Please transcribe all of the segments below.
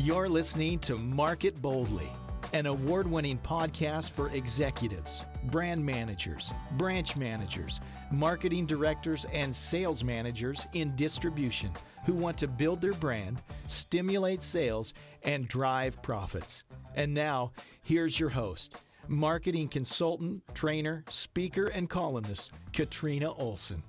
You're listening to Market Boldly, an award winning podcast for executives, brand managers, branch managers, marketing directors, and sales managers in distribution who want to build their brand, stimulate sales, and drive profits. And now, here's your host, marketing consultant, trainer, speaker, and columnist, Katrina Olson.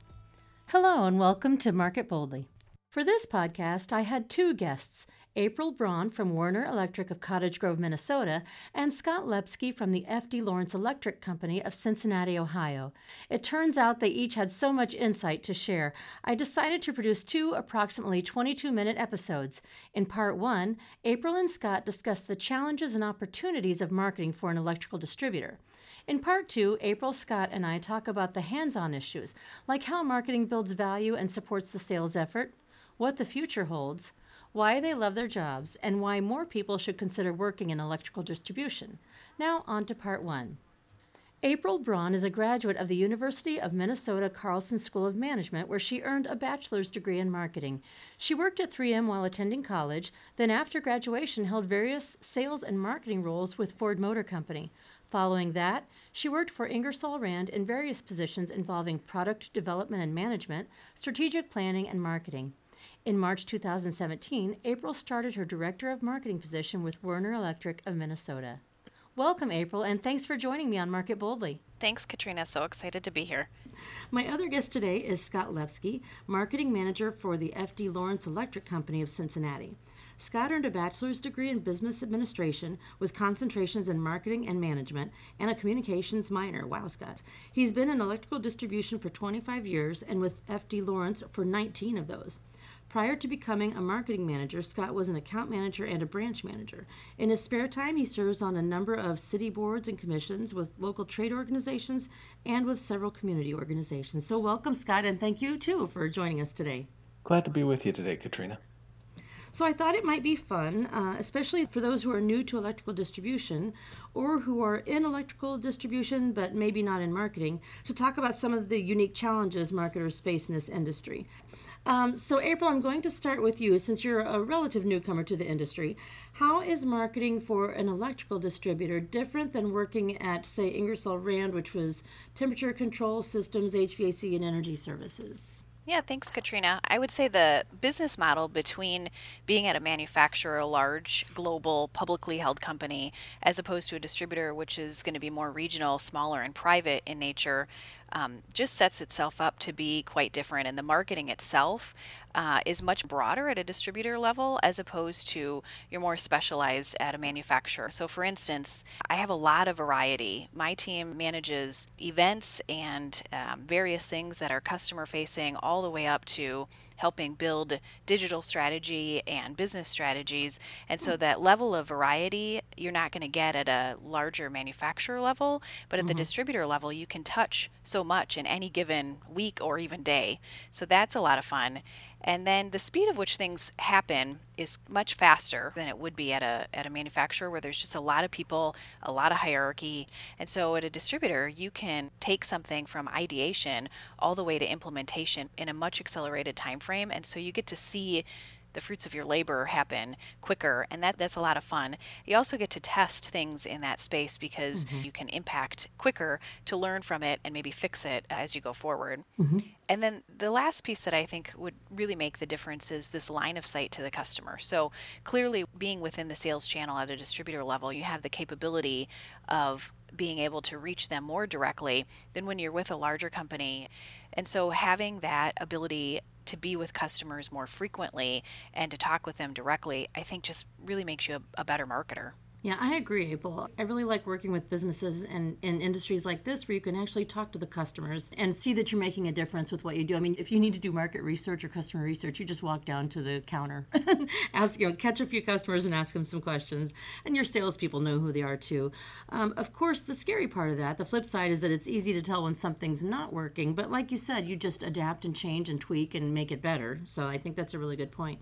Hello, and welcome to Market Boldly. For this podcast, I had two guests April Braun from Werner Electric of Cottage Grove, Minnesota, and Scott Lepsky from the F.D. Lawrence Electric Company of Cincinnati, Ohio. It turns out they each had so much insight to share, I decided to produce two approximately 22 minute episodes. In part one, April and Scott discussed the challenges and opportunities of marketing for an electrical distributor. In part two, April Scott and I talk about the hands on issues, like how marketing builds value and supports the sales effort, what the future holds, why they love their jobs, and why more people should consider working in electrical distribution. Now, on to part one. April Braun is a graduate of the University of Minnesota Carlson School of Management, where she earned a bachelor's degree in marketing. She worked at 3M while attending college, then, after graduation, held various sales and marketing roles with Ford Motor Company. Following that, she worked for Ingersoll Rand in various positions involving product development and management, strategic planning, and marketing. In March 2017, April started her Director of Marketing position with Werner Electric of Minnesota. Welcome, April, and thanks for joining me on Market Boldly. Thanks, Katrina. So excited to be here. My other guest today is Scott Lepsky, Marketing Manager for the F.D. Lawrence Electric Company of Cincinnati. Scott earned a bachelor's degree in business administration with concentrations in marketing and management and a communications minor. Wow, Scott. He's been in electrical distribution for 25 years and with F.D. Lawrence for 19 of those. Prior to becoming a marketing manager, Scott was an account manager and a branch manager. In his spare time, he serves on a number of city boards and commissions with local trade organizations and with several community organizations. So, welcome, Scott, and thank you too for joining us today. Glad to be with you today, Katrina. So I thought it might be fun, uh, especially for those who are new to electrical distribution or who are in electrical distribution but maybe not in marketing, to talk about some of the unique challenges marketers face in this industry. Um, so, April, I'm going to start with you since you're a relative newcomer to the industry. How is marketing for an electrical distributor different than working at, say, Ingersoll Rand, which was temperature control systems, HVAC, and energy services? Yeah, thanks, Katrina. I would say the business model between being at a manufacturer, a large global publicly held company, as opposed to a distributor, which is going to be more regional, smaller, and private in nature, um, just sets itself up to be quite different. And the marketing itself uh, is much broader at a distributor level as opposed to you're more specialized at a manufacturer. So, for instance, I have a lot of variety. My team manages events and um, various things that are customer facing, all the way up to helping build digital strategy and business strategies. And so that level of variety you're not going to get at a larger manufacturer level, but at mm-hmm. the distributor level, you can touch so much in any given week or even day. So that's a lot of fun. And then the speed of which things happen is much faster than it would be at a, at a manufacturer where there's just a lot of people, a lot of hierarchy. And so at a distributor, you can take something from ideation all the way to implementation in a much accelerated time frame. And so you get to see the fruits of your labor happen quicker and that that's a lot of fun you also get to test things in that space because mm-hmm. you can impact quicker to learn from it and maybe fix it as you go forward mm-hmm. and then the last piece that i think would really make the difference is this line of sight to the customer so clearly being within the sales channel at a distributor level you have the capability of being able to reach them more directly than when you're with a larger company. And so having that ability to be with customers more frequently and to talk with them directly, I think just really makes you a, a better marketer. Yeah, I agree, April. I really like working with businesses and in industries like this where you can actually talk to the customers and see that you're making a difference with what you do. I mean, if you need to do market research or customer research, you just walk down to the counter, ask, you know, catch a few customers and ask them some questions. And your salespeople know who they are too. Um, of course, the scary part of that, the flip side, is that it's easy to tell when something's not working. But like you said, you just adapt and change and tweak and make it better. So I think that's a really good point.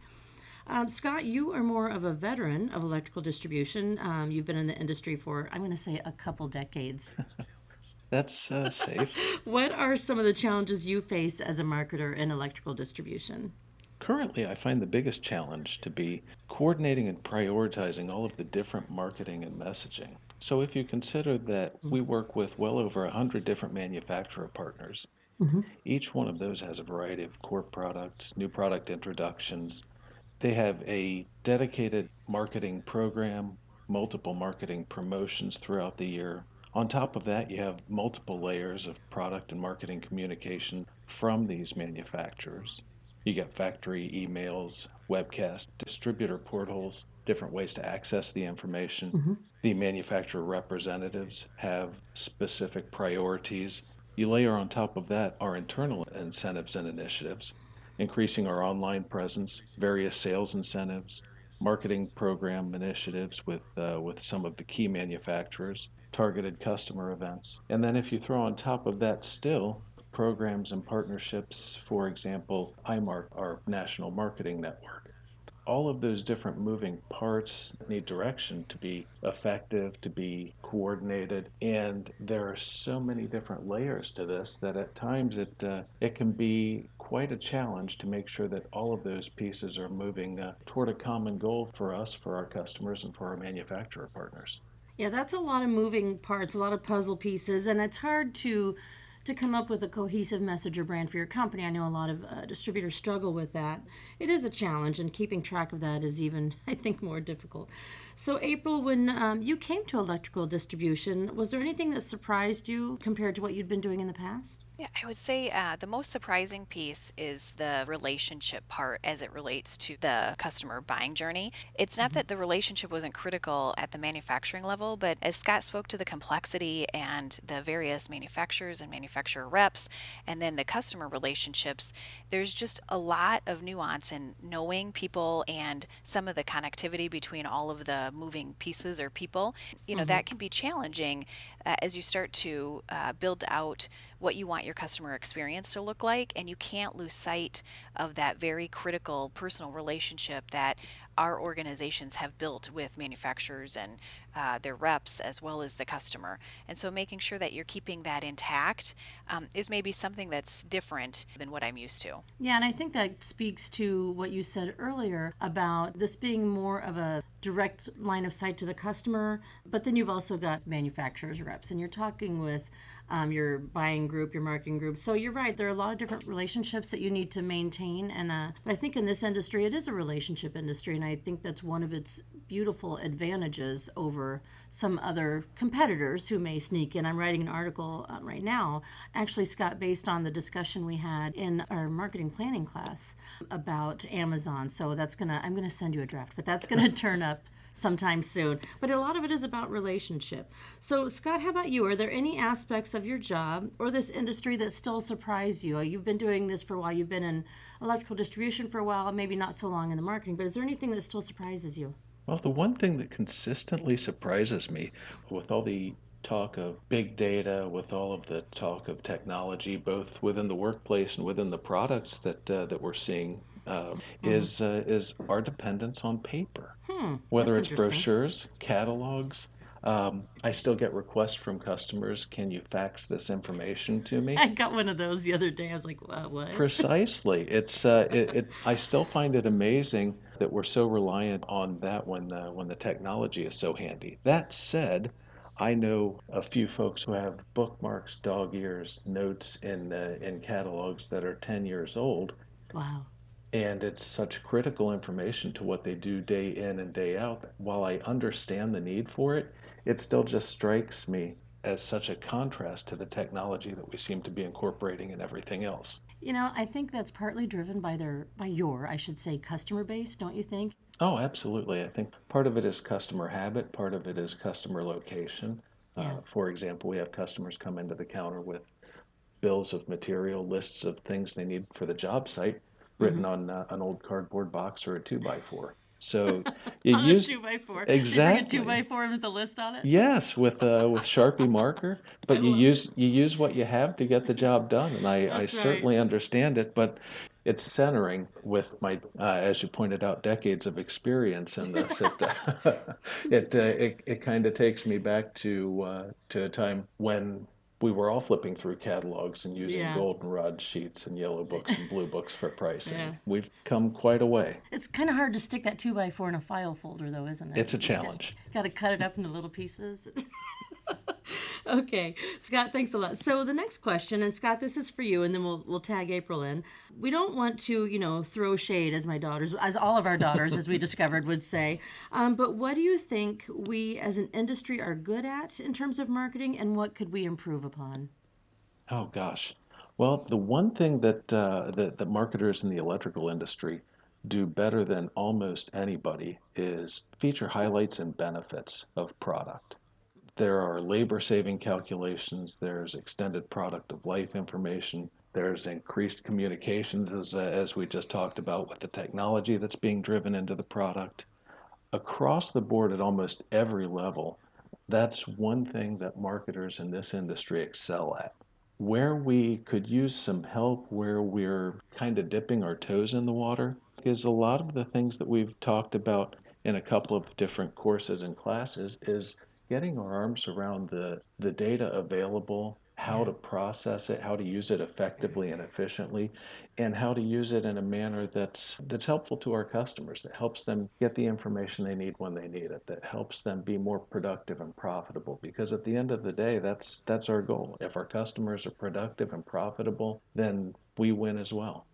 Um, Scott, you are more of a veteran of electrical distribution. Um, you've been in the industry for, I'm going to say, a couple decades. That's uh, safe. what are some of the challenges you face as a marketer in electrical distribution? currently, I find the biggest challenge to be coordinating and prioritizing all of the different marketing and messaging. So, if you consider that we work with well over 100 different manufacturer partners, Mm-hmm. each one of those has a variety of core products, new product introductions. They have a dedicated marketing program, multiple marketing promotions throughout the year. On top of that, you have multiple layers of product and marketing communication from these manufacturers. You get factory emails, webcast, distributor portals, different ways to access the information. Mm-hmm. The manufacturer representatives have specific priorities. You layer on top of that our internal incentives and initiatives, increasing our online presence, various sales incentives, marketing program initiatives with uh, with some of the key manufacturers, targeted customer events, and then if you throw on top of that still programs and partnerships, for example, IMARK, our national marketing network. All of those different moving parts need direction to be effective, to be coordinated, and there are so many different layers to this that at times it uh, it can be quite a challenge to make sure that all of those pieces are moving uh, toward a common goal for us, for our customers, and for our manufacturer partners. Yeah, that's a lot of moving parts, a lot of puzzle pieces, and it's hard to to come up with a cohesive message or brand for your company. I know a lot of uh, distributors struggle with that. It is a challenge, and keeping track of that is even, I think, more difficult. So, April, when um, you came to electrical distribution, was there anything that surprised you compared to what you'd been doing in the past? Yeah, I would say uh, the most surprising piece is the relationship part as it relates to the customer buying journey. It's not that the relationship wasn't critical at the manufacturing level, but as Scott spoke to the complexity and the various manufacturers and manufacturer reps, and then the customer relationships, there's just a lot of nuance in knowing people and some of the connectivity between all of the moving pieces or people. You know, that can be challenging uh, as you start to uh, build out what you want your customer experience to look like, and you can't lose sight of that very critical personal relationship that our organizations have built with manufacturers and uh, their reps as well as the customer. And so making sure that you're keeping that intact um, is maybe something that's different than what I'm used to. Yeah, and I think that speaks to what you said earlier about this being more of a direct line of sight to the customer, but then you've also got manufacturers reps, and you're talking with um, your buying group, your marketing group. So you're right. There are a lot of different relationships that you need to maintain, and uh, I think in this industry, it is a relationship industry, and I think that's one of its beautiful advantages over some other competitors who may sneak in. I'm writing an article um, right now, actually, Scott, based on the discussion we had in our marketing planning class about Amazon. So that's gonna, I'm gonna send you a draft, but that's gonna turn up sometime soon. But a lot of it is about relationship. So, Scott, how about you? Are there any aspects of your job or this industry that still surprise you? You've been doing this for a while. You've been in electrical distribution for a while, maybe not so long in the marketing. But is there anything that still surprises you? Well, the one thing that consistently surprises me with all the talk of big data, with all of the talk of technology, both within the workplace and within the products that uh, that we're seeing, uh, is uh, is our dependence on paper. Hmm, Whether it's brochures, catalogs. Um, I still get requests from customers. Can you fax this information to me? I got one of those the other day. I was like, what? what? Precisely. It's uh, it, it. I still find it amazing that we're so reliant on that when uh, when the technology is so handy. That said, I know a few folks who have bookmarks, dog ears, notes in uh, in catalogs that are 10 years old, Wow. And it's such critical information to what they do day in and day out. While I understand the need for it, it still just strikes me as such a contrast to the technology that we seem to be incorporating in everything else. You know, I think that's partly driven by their, by your, I should say, customer base, don't you think? Oh, absolutely. I think part of it is customer habit, part of it is customer location. Yeah. Uh, for example, we have customers come into the counter with bills of material, lists of things they need for the job site, written on uh, an old cardboard box or a two by four. So you use a two by four. Exactly. You bring a two by four with the list on it. yes with uh, with Sharpie marker, but you use you use what you have to get the job done, and I, I right. certainly understand it. But it's centering with my, uh, as you pointed out, decades of experience in this. It uh, it, uh, it it kind of takes me back to uh, to a time when we were all flipping through catalogs and using Yeah. goldenrod sheets and yellow books and blue books for pricing. Yeah. We've come quite a way. It's kind of hard to stick that two by four in a file folder, though, isn't it? It's a challenge. Got to cut it up into little pieces. okay, Scott, thanks a lot. So the next question, and Scott, this is for you, and then we'll we'll tag April in. We don't want to, you know, throw shade, as my daughters, as all of our daughters, as we discovered, would say. Um, but what do you think we, as an industry, are good at in terms of marketing, and what could we improve upon? Oh gosh. Well, the one thing that, uh, that that marketers in the electrical industry do better than almost anybody is feature highlights and benefits of product. There are labor saving calculations, there's extended product of life information, there's increased communications as, uh, as we just talked about with the technology that's being driven into the product. Across the board at almost every level, that's one thing that marketers in this industry excel at. Where we could use some help, where we're kind of dipping our toes in the water, is a lot of the things that we've talked about in a couple of different courses and classes is getting our arms around the, the data available, how to process it, how to use it effectively and efficiently, and how to use it in a manner that's that's helpful to our customers, that helps them get the information they need when they need it, that helps them be more productive and profitable. Because at the end of the day, that's that's our goal. If our customers are productive and profitable, then we win as well.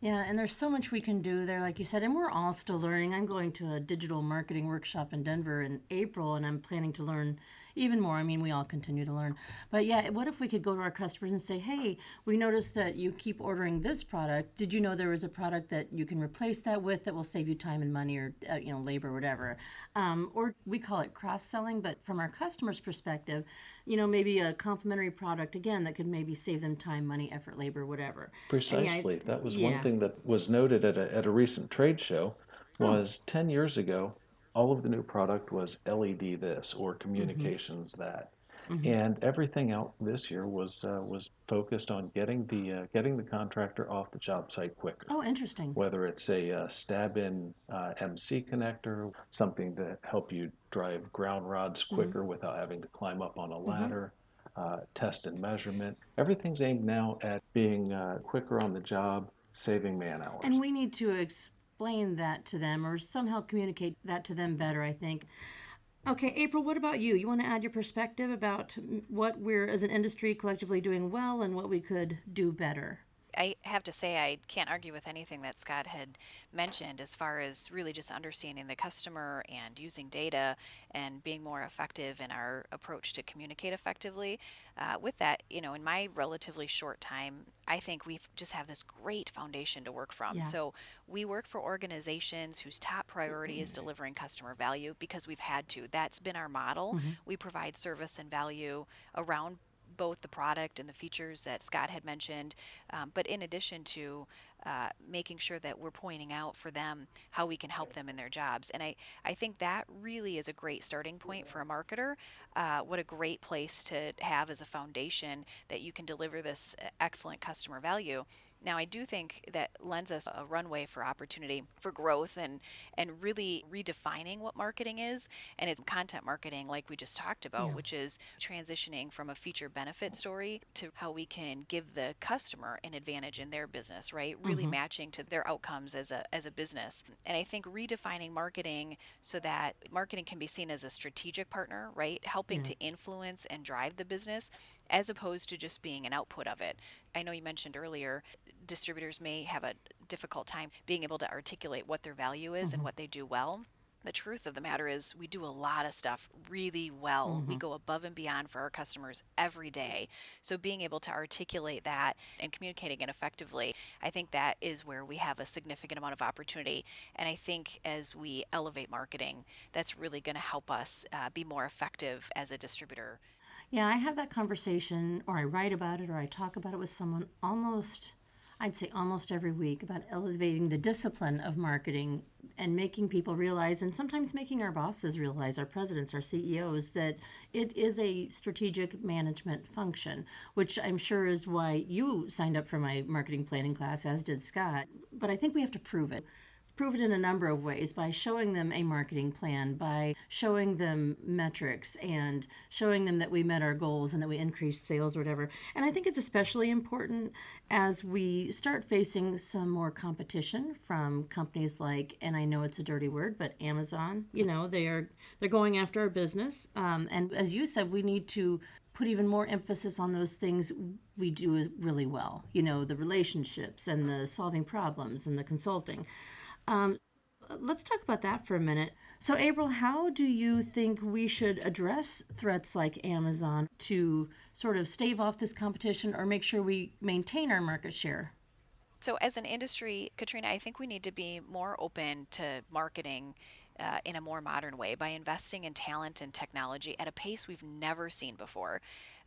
Yeah, and there's so much we can do there, like you said, and we're all still learning. I'm going to a digital marketing workshop in Denver in April, and I'm planning to learn even more. I mean, we all continue to learn. But yeah, what if we could go to our customers and say, hey, we noticed that you keep ordering this product. Did you know there was a product that you can replace that with that will save you time and money or, uh, you know, labor, or whatever? Um, or we call it cross selling, but from our customer's perspective, you know, maybe a complementary product, again, that could maybe save them time, money, effort, labor, whatever. Yeah, I- Precisely. That was yeah. one thing that was noted at a, at a recent trade show was 10 years ago, all of the new product was LED this or communications that. And everything out this year was uh, was focused on getting the uh, getting the contractor off the job site quicker. Oh, interesting. Whether it's a uh, stab-in uh, MC connector, something to help you drive ground rods quicker without having to climb up on a ladder, uh, test and measurement. Everything's aimed now at being uh, quicker on the job, saving man hours. And we need to explain that to them or somehow communicate that to them better, I think. Okay, April, what about you? You want to add your perspective about what we're, as an industry, collectively doing well and what we could do better? I have to say, I can't argue with anything that Scott had mentioned as far as really just understanding the customer and using data and being more effective in our approach to communicate effectively. Uh, with that, you know, in my relatively short time, I think we just have this great foundation to work from. Yeah. So we work for organizations whose top priority is delivering customer value because we've had to. That's been our model. We provide service and value around both the product and the features that Scott had mentioned, um, but in addition to uh, making sure that we're pointing out for them how we can help them in their jobs. And I, I think that really is a great starting point for a marketer. Uh, what a great place to have as a foundation that you can deliver this uh, excellent customer value. Now, I do think that lends us a runway for opportunity for growth and and really redefining what marketing is. And it's content marketing, like we just talked about, which is transitioning from a feature benefit story to how we can give the customer an advantage in their business, right? Really mm-hmm. matching to their outcomes as a as a business. And I think redefining marketing so that marketing can be seen as a strategic partner, right? Helping to influence and drive the business as opposed to just being an output of it. I know you mentioned earlier distributors may have a difficult time being able to articulate what their value is and what they do well. The truth of the matter is, we do a lot of stuff really well. We go above and beyond for our customers every day. So, being able to articulate that and communicating it effectively, I think that is where we have a significant amount of opportunity. And I think as we elevate marketing, that's really going to help us uh, be more effective as a distributor. Yeah, I have that conversation, or I write about it, or I talk about it with someone almost, I'd say almost every week about elevating the discipline of marketing and making people realize, and sometimes making our bosses realize, our presidents, our CEOs, that it is a strategic management function, which I'm sure is why you signed up for my marketing planning class, as did Scott. But I think we have to prove it. Prove it in a number of ways by showing them a marketing plan, by showing them metrics and showing them that we met our goals and that we increased sales or whatever. And I think it's especially important as we start facing some more competition from companies like, and I know it's a dirty word, but Amazon. You know, they are they're going after our business, um, and as you said, we need to put even more emphasis on those things we do really well. You know, the relationships and the solving problems and the consulting. Um, let's talk about that for a minute. So, April, how do you think we should address threats like Amazon to sort of stave off this competition or make sure we maintain our market share? So, as an industry, Katrina, I think we need to be more open to marketing uh, in a more modern way by investing in talent and technology at a pace we've never seen before.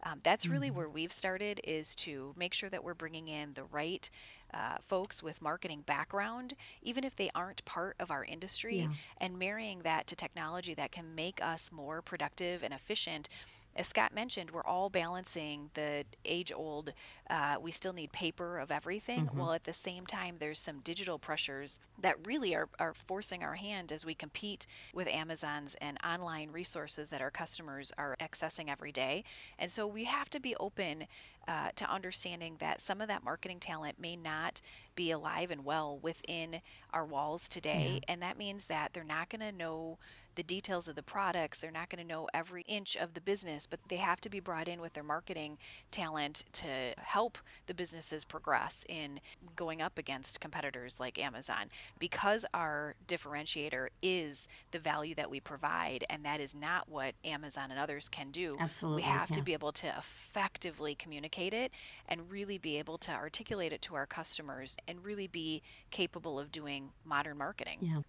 Um, that's really mm-hmm. where we've started is to make sure that we're bringing in the right uh, folks with marketing background, even if they aren't part of our industry, yeah. and marrying that to technology that can make us more productive and efficient as Scott mentioned, we're all balancing the age old, uh, we still need paper of everything, mm-hmm. while at the same time, there's some digital pressures that really are, are forcing our hand as we compete with Amazon's and online resources that our customers are accessing every day. And so we have to be open uh, to understanding that some of that marketing talent may not be alive and well within our walls today. Yeah. And that means that they're not going to know the details of the products. They're not going to know every inch of the business, but they have to be brought in with their marketing talent to help the businesses progress in going up against competitors like Amazon. Because our differentiator is the value that we provide, and that is not what Amazon and others can do. Absolutely. We have yeah. to be able to effectively communicate it and really be able to articulate it to our customers and really be capable of doing modern marketing. Yeah.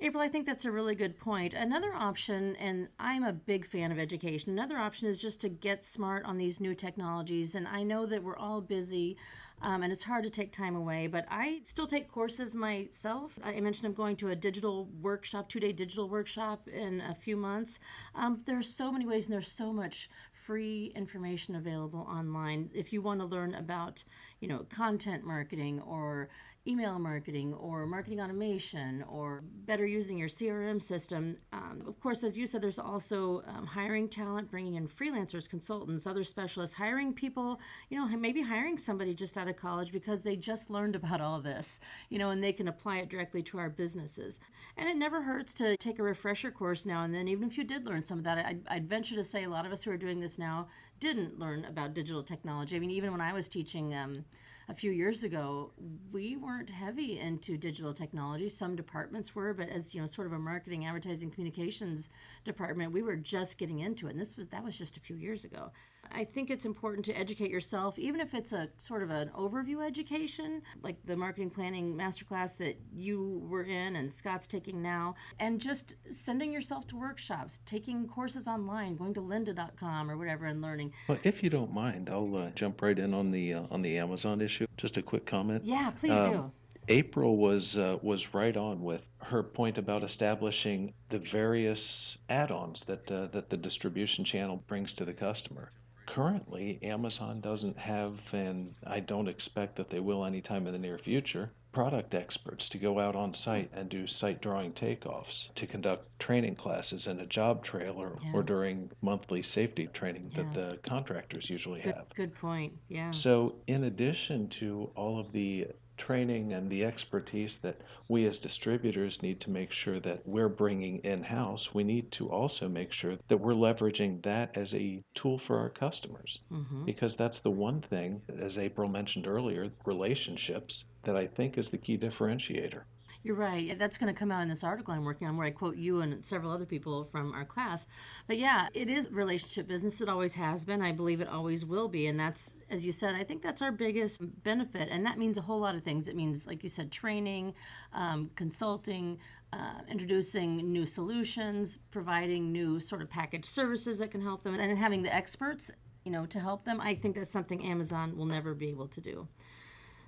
April, I think that's a really good point. Another option, and I'm a big fan of education, another option is just to get smart on these new technologies. And I know that we're all busy um, and it's hard to take time away, but I still take courses myself. I mentioned I'm going to a digital workshop, two day digital workshop in a few months. Um, there are so many ways and there's so much free information available online if you want to learn about you know content marketing or email marketing or marketing automation or better using your CRM system. Um, of course, as you said, there's also um, hiring talent, bringing in freelancers, consultants, other specialists, hiring people, you know, maybe hiring somebody just out of college because they just learned about all this, you know, and they can apply it directly to our businesses. And it never hurts to take a refresher course now and then, even if you did learn some of that. I'd, I'd venture to say a lot of us who are doing this now didn't learn about digital technology. I mean, even when I was teaching, um, a few years ago, we weren't heavy into digital technology. Some departments were, but as you know, sort of a marketing, advertising, communications department, we were just getting into it. And this was that was just a few years ago. I think it's important to educate yourself, even if it's a sort of an overview education, like the marketing planning masterclass that you were in and Scott's taking now, and just sending yourself to workshops, taking courses online, going to lynda.com or whatever and learning. Well, if you don't mind, I'll uh, jump right in on the uh, on the Amazon issue. Just a quick comment. Yeah, please um, do. April was uh, was right on with her point about establishing the various add-ons that uh, that the distribution channel brings to the customer currently, Amazon doesn't have, and I don't expect that they will anytime in the near future, product experts to go out on site and do site drawing takeoffs, to conduct training classes in a job trailer yeah. or during monthly safety training yeah. that the contractors usually good, have. Good point. Yeah. So, in addition to all of the training and the expertise that we as distributors need to make sure that we're bringing in house, we need to also make sure that we're leveraging that as a tool for our customers. Mm-hmm. Because that's the one thing, as April mentioned earlier, relationships, that I think is the key differentiator. You're right. That's going to come out in this article I'm working on where I quote you and several other people from our class. But yeah, it is relationship business. It always has been. I believe it always will be. And that's, as you said, I think that's our biggest benefit. And that means a whole lot of things. It means, like you said, training, um, consulting, uh, introducing new solutions, providing new sort of package services that can help them, and having the experts, you know, to help them. I think that's something Amazon will never be able to do.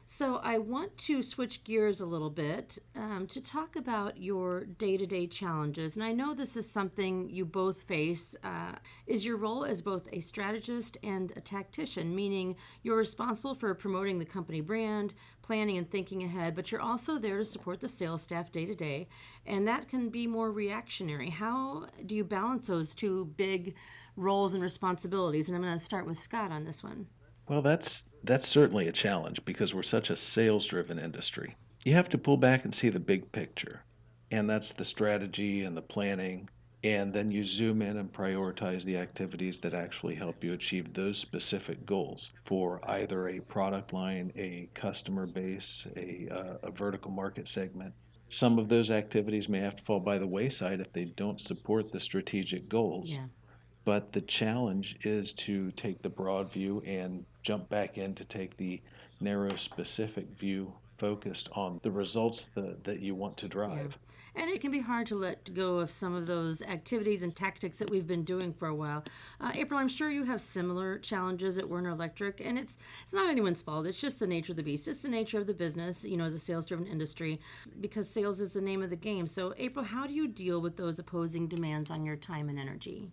So, I want to switch gears a little bit um, to talk about your day to day challenges. And I know this is something you both face. Uh, is your role as both a strategist and a tactician, meaning you're responsible for promoting the company brand, planning and thinking ahead, but you're also there to support the sales staff day to day. And that can be more reactionary. How do you balance those two big roles and responsibilities? And I'm going to start with Scott on this one. Well, that's that's certainly a challenge because we're such a sales-driven industry. You have to pull back and see the big picture. And that's the strategy and the planning. And then you zoom in and prioritize the activities that actually help you achieve those specific goals for either a product line, a customer base, a, uh, a vertical market segment. Some of those activities may have to fall by the wayside if they don't support the strategic goals. Yeah. But the challenge is to take the broad view and jump back in to take the narrow, specific view focused on the results that, that you want to drive. Yeah. And it can be hard to let go of some of those activities and tactics that we've been doing for a while. Uh, April, I'm sure you have similar challenges at Werner Electric, and it's it's not anyone's fault. It's just the nature of the beast. It's the nature of the business, you know, as a sales-driven industry, because sales is the name of the game. So, April, how do you deal with those opposing demands on your time and energy?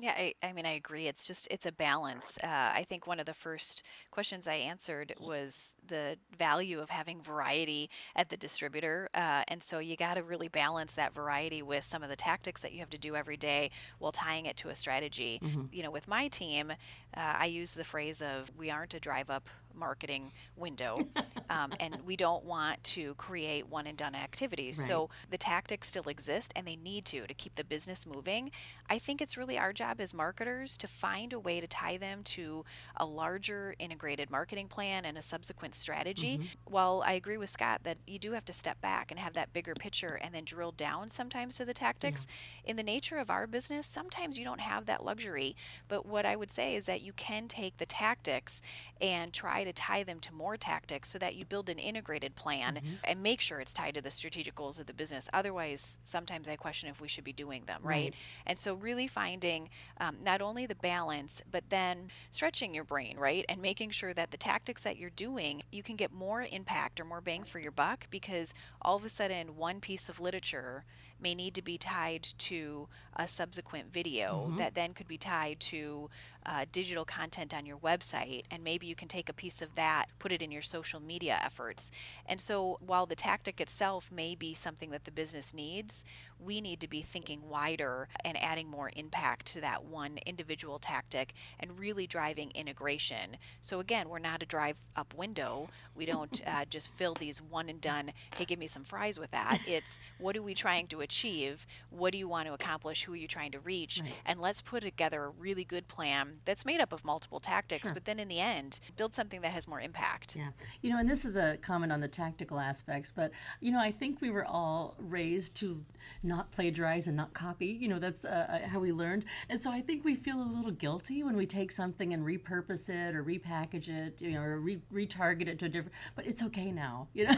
Yeah, I, I mean, I agree. It's just, it's a balance. Uh, I think one of the first questions I answered was the value of having variety at the distributor. Uh, and so you got to really balance that variety with some of the tactics that you have to do every day while tying it to a strategy. Mm-hmm. You know, with my team, uh, I use the phrase of we aren't a drive up marketing window, um, and we don't want to create one and done activities. Right. So the tactics still exist, and they need to to keep the business moving. I think it's really our job as marketers to find a way to tie them to a larger integrated marketing plan and a subsequent strategy. While I agree with Scott that you do have to step back and have that bigger picture and then drill down sometimes to the tactics, in the nature of our business, sometimes you don't have that luxury. But what I would say is that you can take the tactics and try to tie them to more tactics so that you build an integrated plan and make sure it's tied to the strategic goals of the business. Otherwise, sometimes I question if we should be doing them, right? Right. And so, really finding um, not only the balance, but then stretching your brain, right? And making sure that the tactics that you're doing, you can get more impact or more bang for your buck because all of a sudden, one piece of literature may need to be tied to a subsequent video that then could be tied to uh, digital content on your website. And maybe you can take a piece of that, put it in your social media efforts. And so, while the tactic itself may be something that the business needs, we need to be thinking wider and adding more impact to that one individual tactic and really driving integration. So, again, we're not a drive up window. We don't uh, just fill these one and done, hey, give me some fries with that. It's what are we trying to achieve? What do you want to accomplish? Who are you trying to reach? Right. And let's put together a really good plan that's made up of multiple tactics, Sure. but then in the end, build something that has more impact. Yeah. You know, and this is a comment on the tactical aspects, but, you know, I think we were all raised to not plagiarize and not copy. You know, that's uh, how we learned. And so I think we feel a little guilty when we take something and repurpose it or repackage it, you know, or re- retarget it to a different, but it's okay now, you know,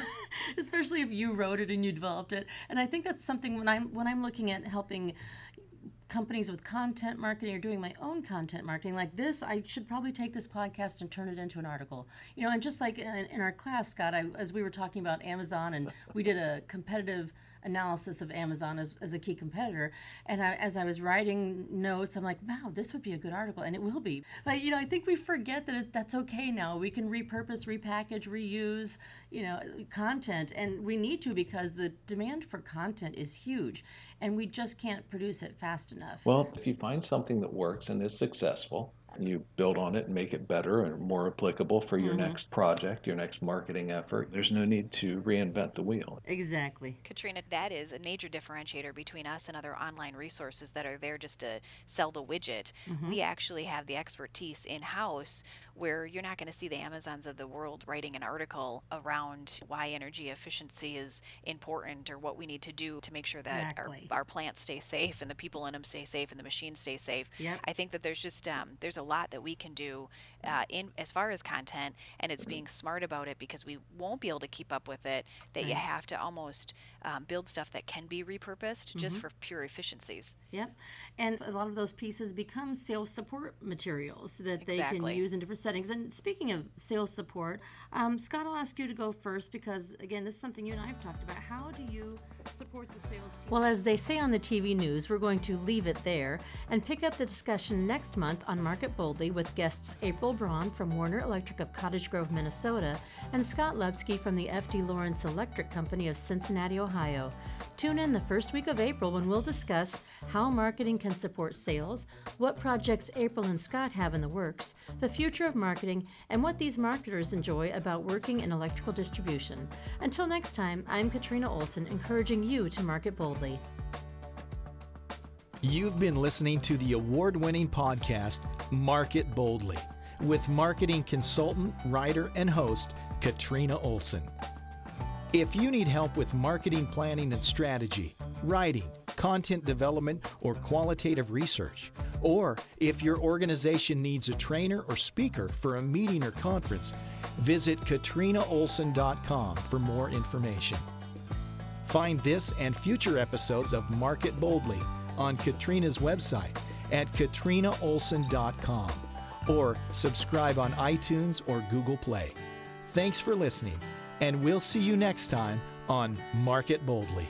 especially if you wrote it and you developed it. And I think that's something when I'm, when I'm looking at helping companies with content marketing or doing my own content marketing like this i should probably take this podcast and turn it into an article you know and just like in, in our class scott I, as we were talking about amazon and we did a competitive analysis of amazon as, as a key competitor. And I, as i was writing notes i'm like wow this would be a good article and it will be. But you know i think we forget that it, that's okay now. We can repurpose repackage reuse you know content and we need to because the demand for content is huge and we just can't produce it fast enough. Well, if you find something that works and is successful, you build on it and make it better and more applicable for your next project, your next marketing effort. There's no need to reinvent the wheel. exactly Katrina, that is a major differentiator between us and other online resources that are there just to sell the widget. We actually have the expertise in house where you're not going to see the Amazons of the world writing an article around why energy efficiency is important or what we need to do to make sure that Exactly. our, our plants stay safe and the people in them stay safe and the machines stay safe. Yep. I think that there's just um, there's a lot that we can do uh, in as far as content, and it's being smart about it because we won't be able to keep up with it. That you have to almost um, build stuff that can be repurposed just for pure efficiencies. Yep. And a lot of those pieces become sales support materials that they can use in different settings. And speaking of sales support, um, Scott, I'll ask you to go first because, again, this is something you and I have talked about. How do you support the sales team? Well, as they say on the TV news, we're going to leave it there and pick up the discussion next month on Market Boldly with guests April Braun from Werner Electric of Cottage Grove, Minnesota, and Scott Lepsky from the FD Lawrence Electric Company of Cincinnati, Ohio. Tune in the first week of April when we'll discuss how marketing can support sales, what projects April and Scott have in the works, the future of marketing, and what these marketers enjoy about working in electrical distribution. Until next time, I'm Katrina Olson, encouraging you to market boldly. You've been listening to the award winning podcast, Market Boldly, with marketing consultant, writer, and host, Katrina Olson. If you need help with marketing planning and strategy, writing, content development, or qualitative research, or if your organization needs a trainer or speaker for a meeting or conference, visit katrinaolson.com for more information. Find this and future episodes of Market Boldly on Katrina's website at katrinaolson.com or subscribe on iTunes or Google Play. Thanks for listening, and we'll see you next time on Market Boldly.